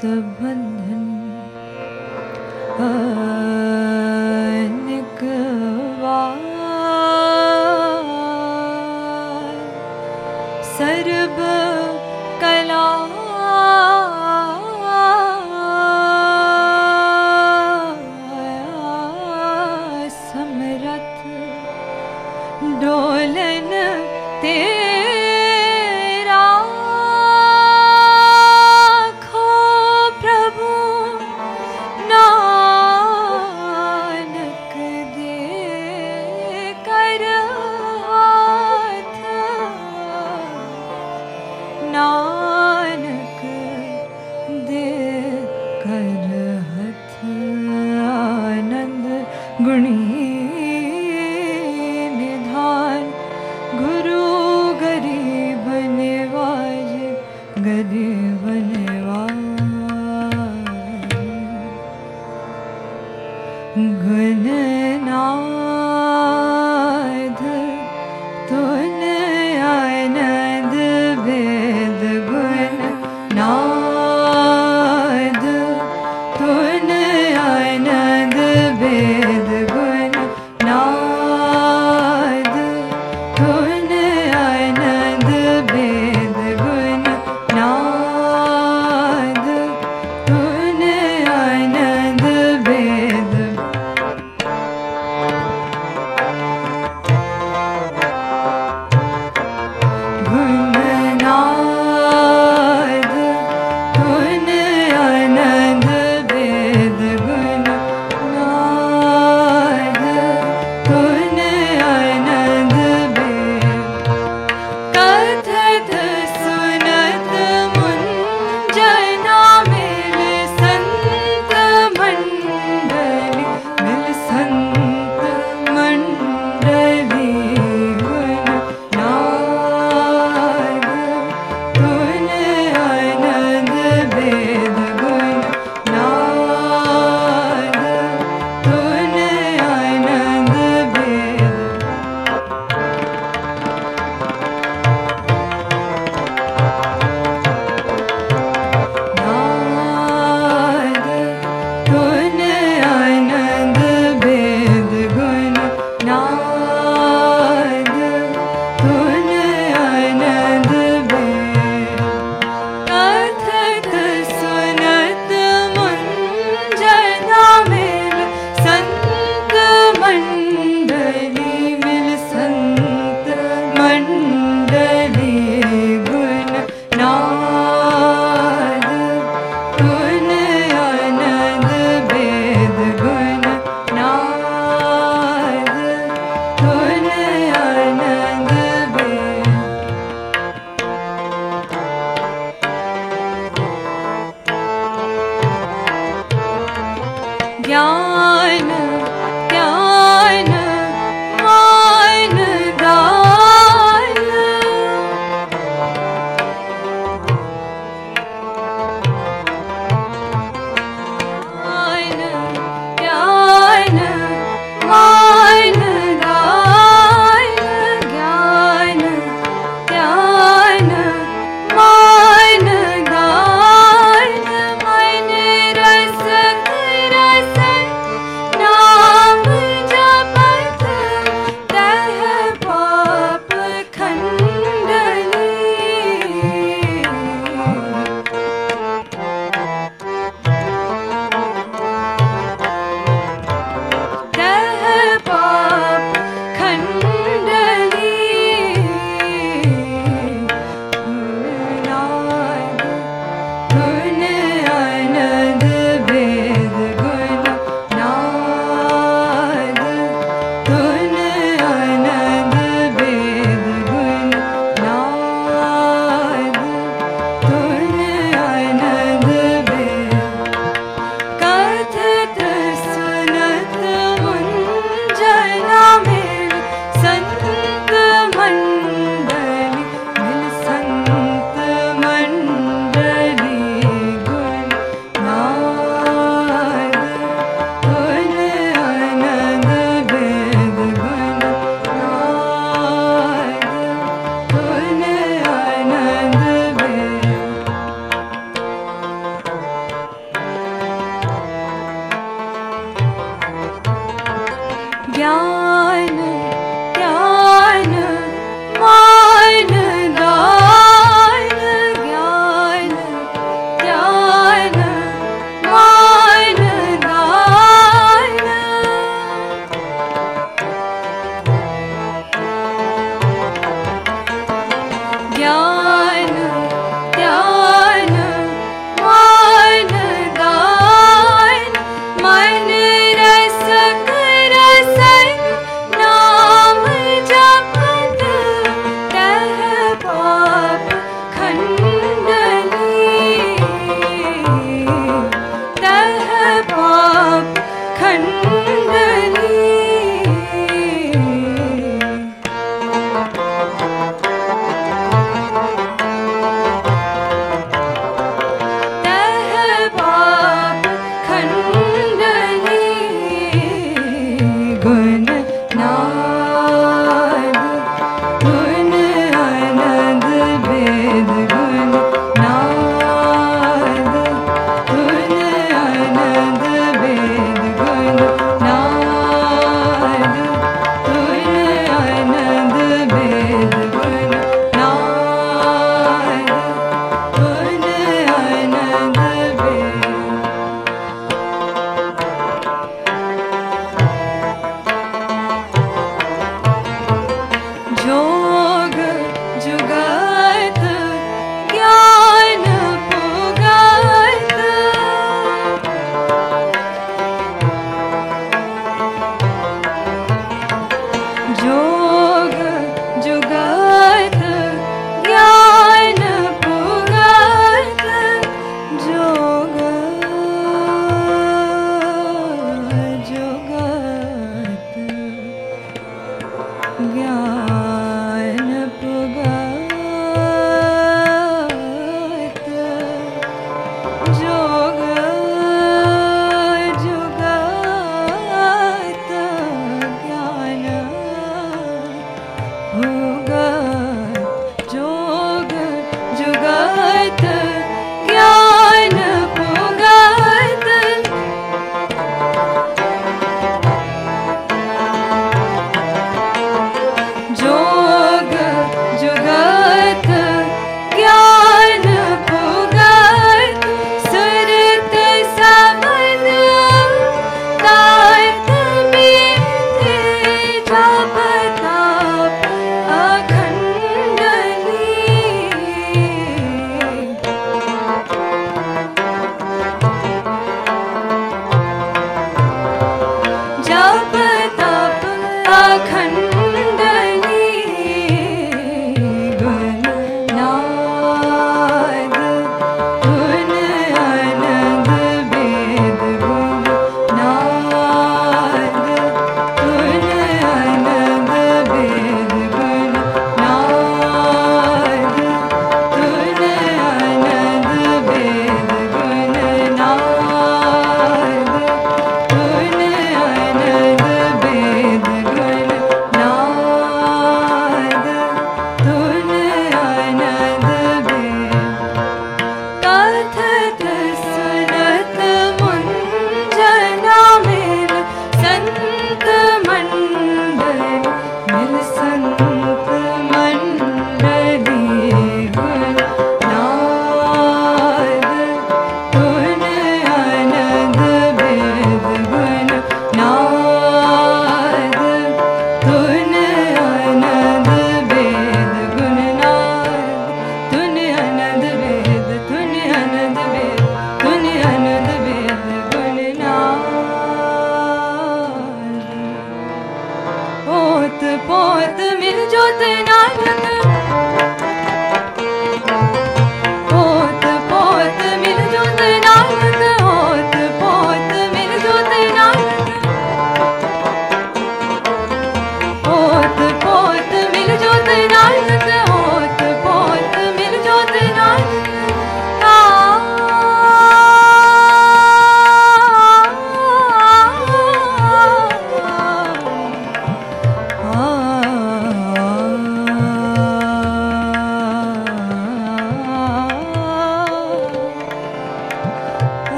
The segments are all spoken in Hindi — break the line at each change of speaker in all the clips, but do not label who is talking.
the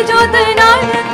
जो दनाया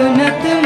सुनत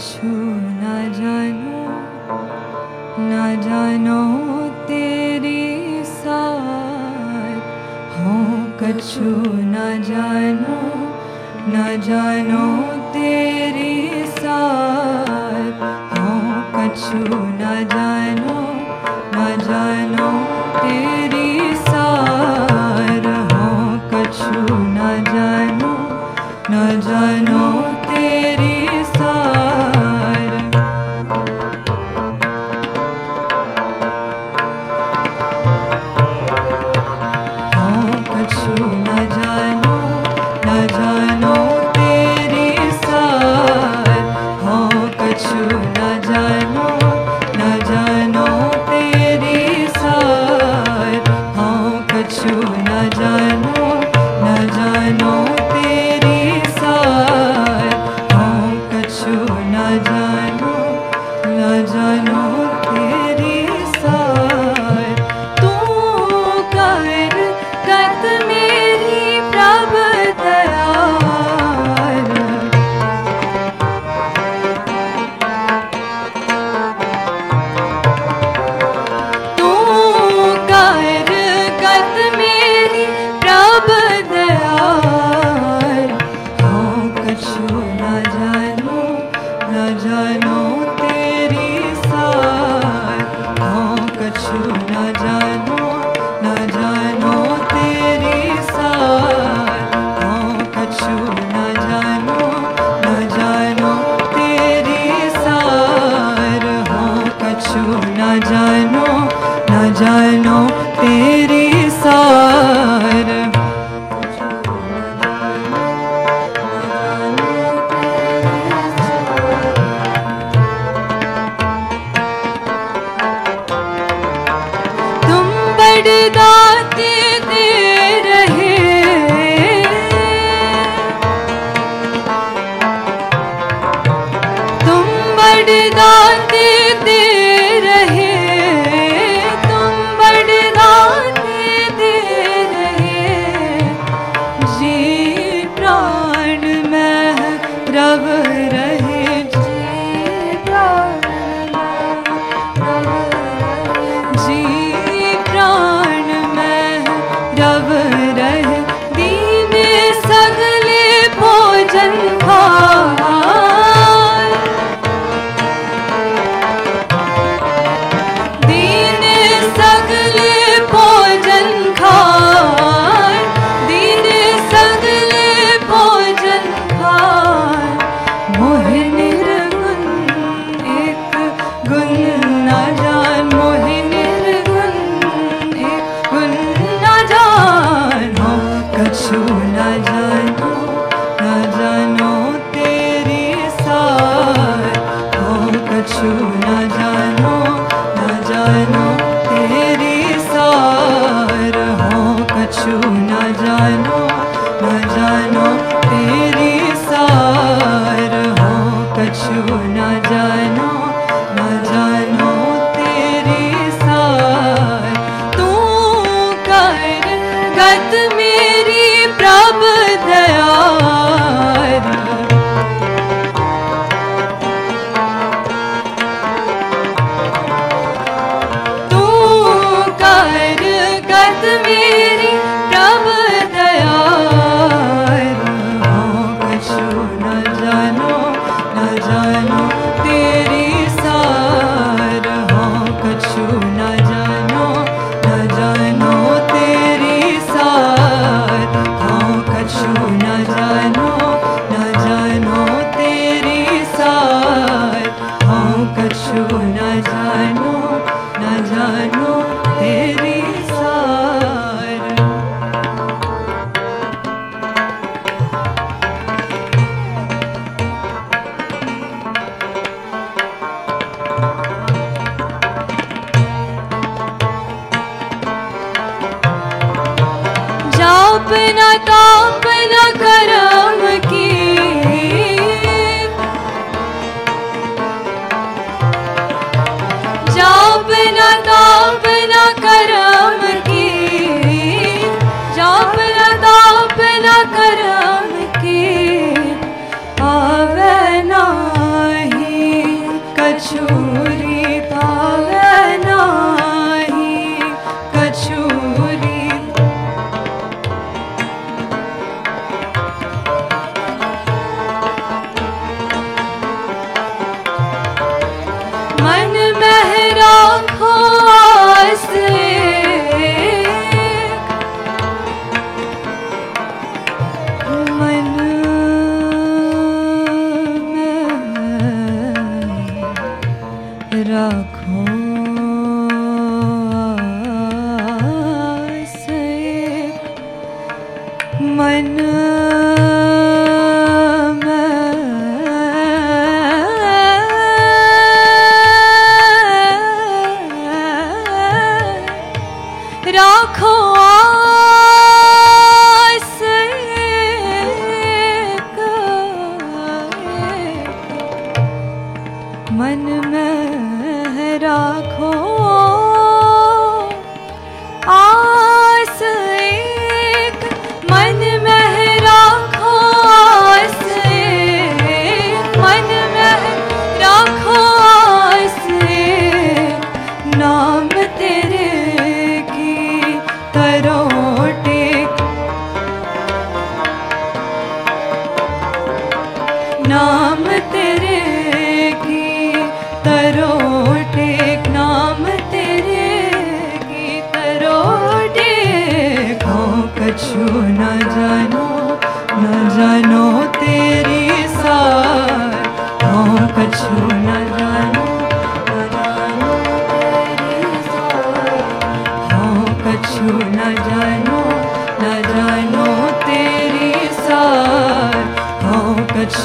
कछु see.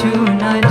you and I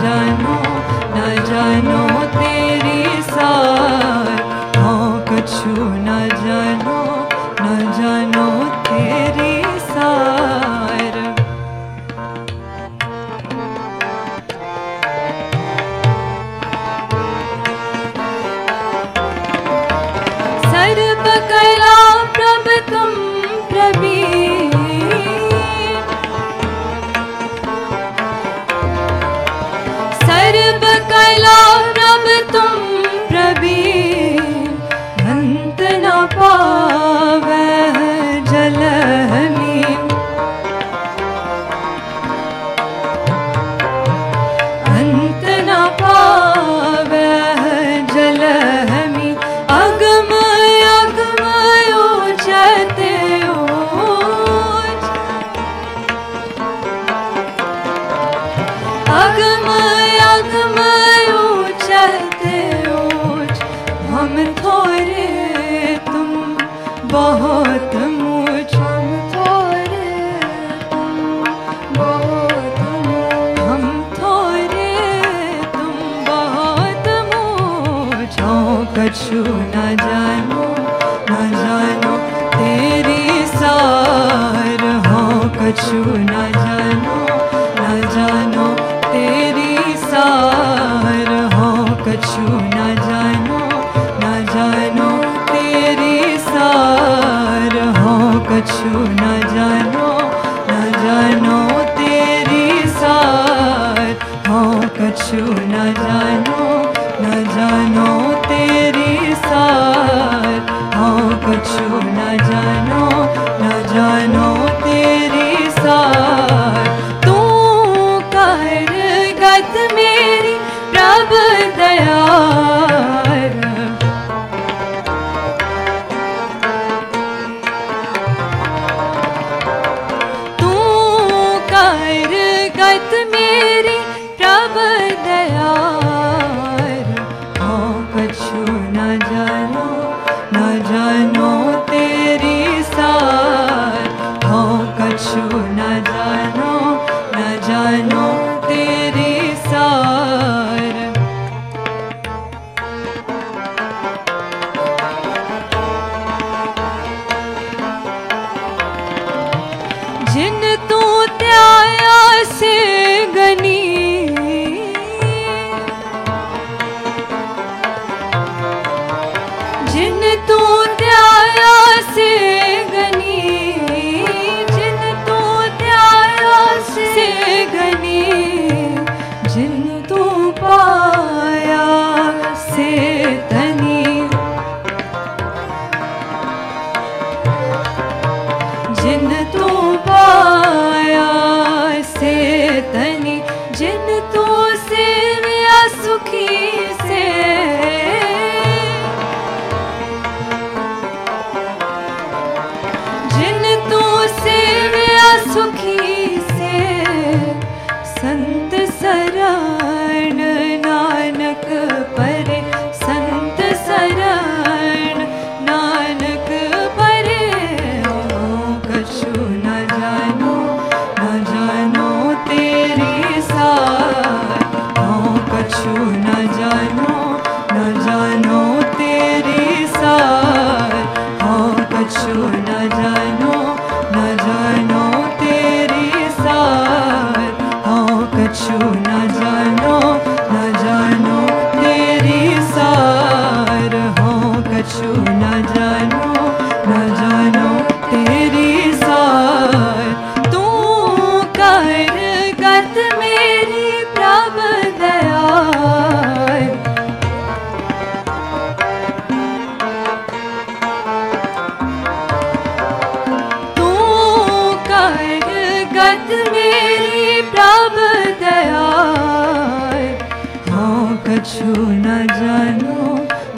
न जानो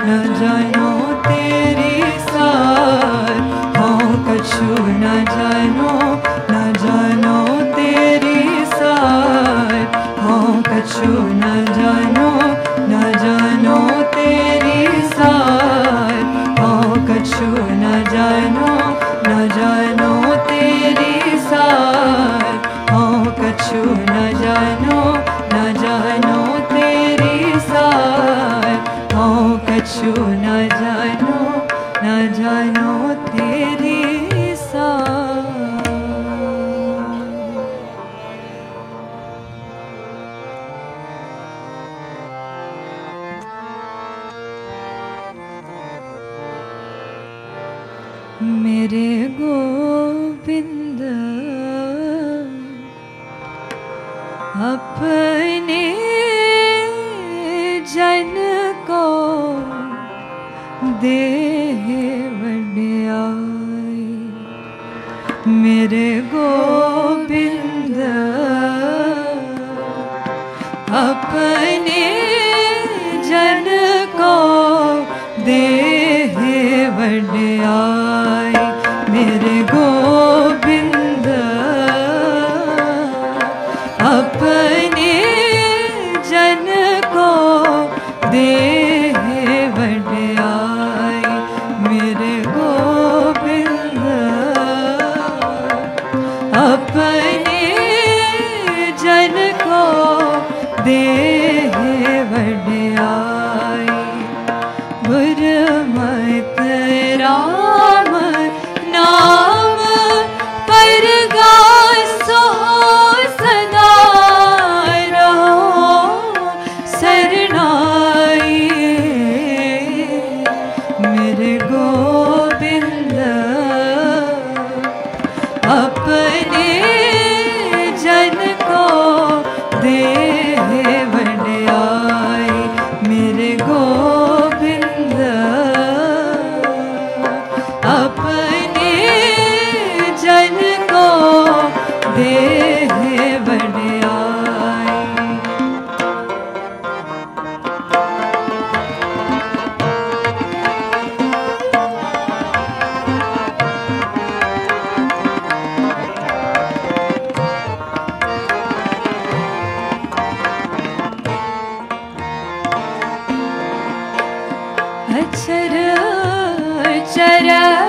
न जानो तेरी सार। हूँ, कछु न जानो न जानो तेरी सार। हूँ, कछु शरण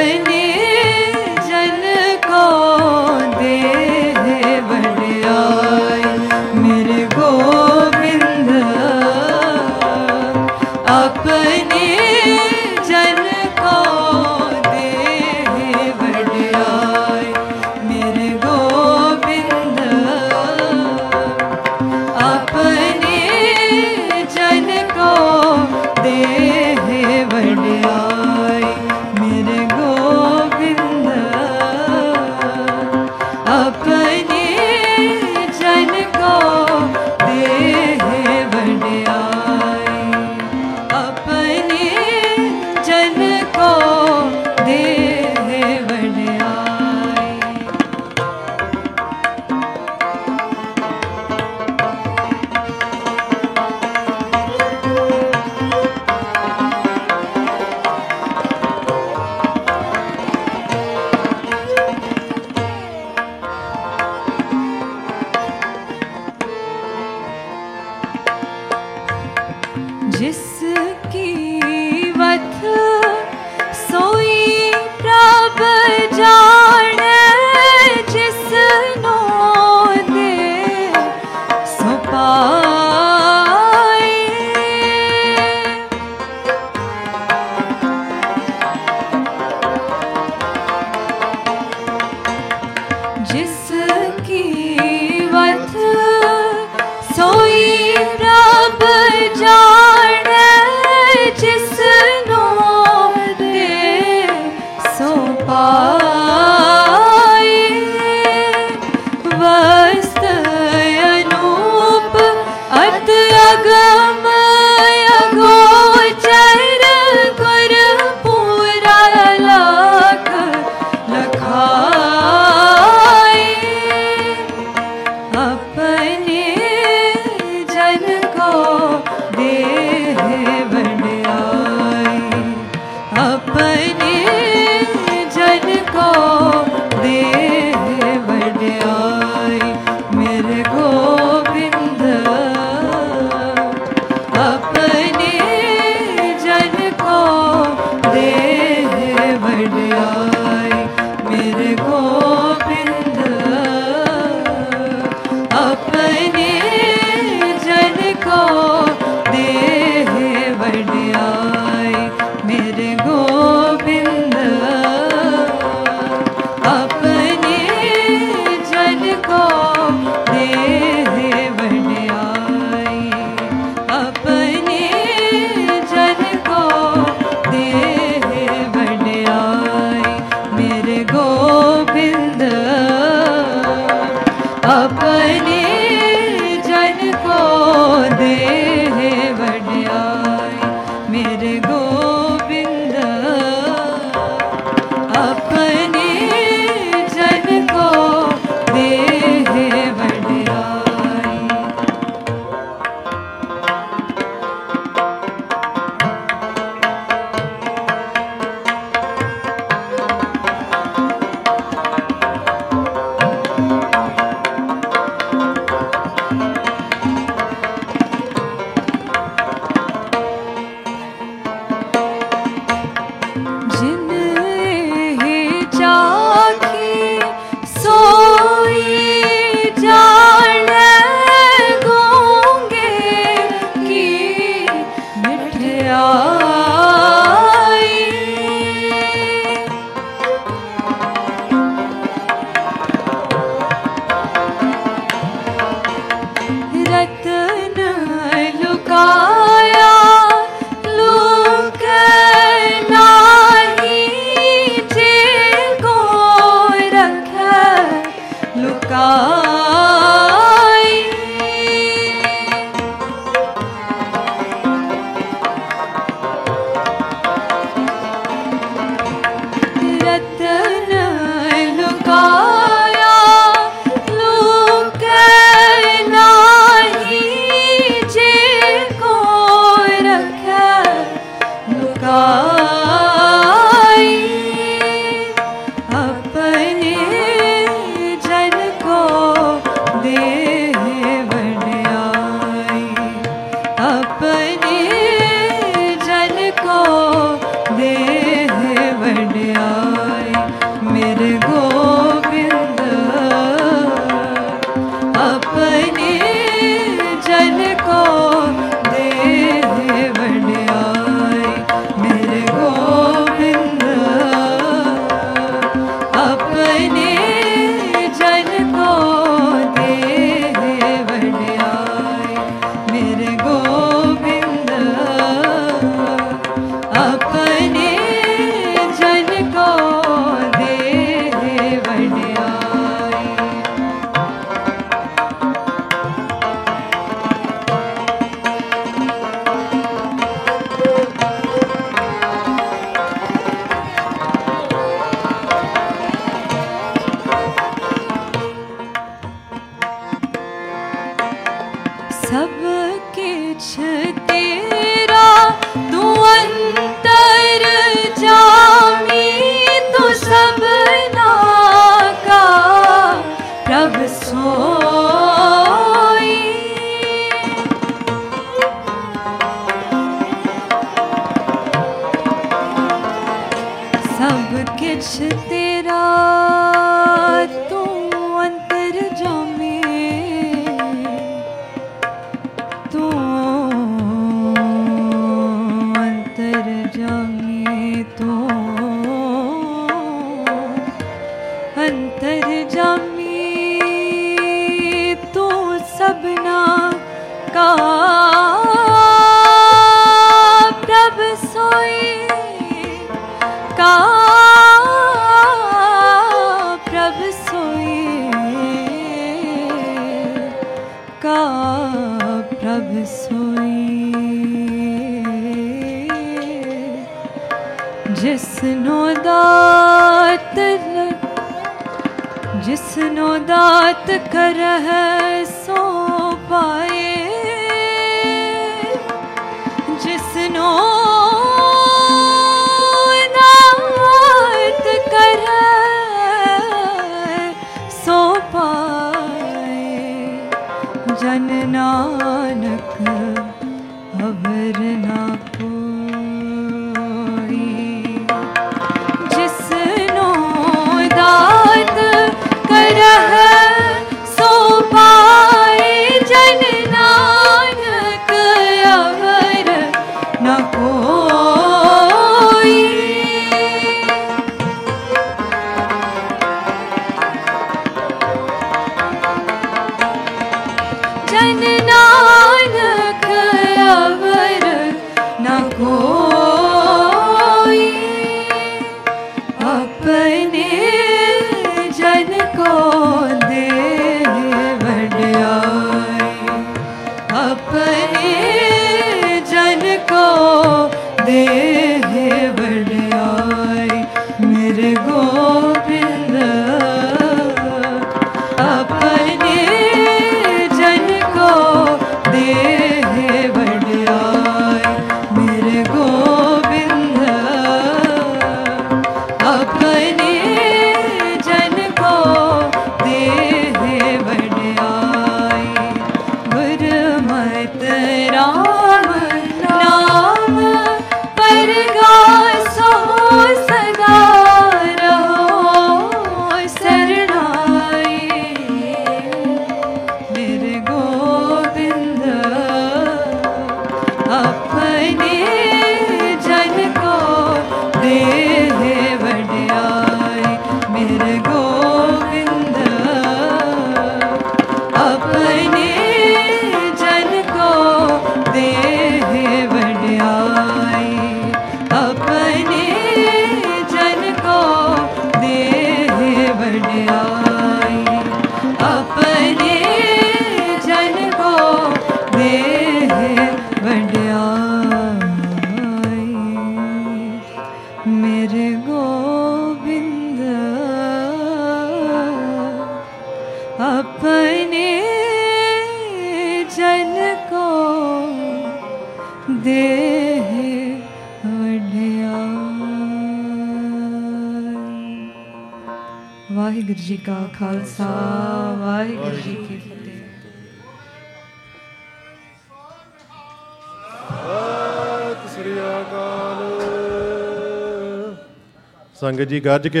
ਸੰਗਤ ਜੀ ਗੱਜ ਕੇ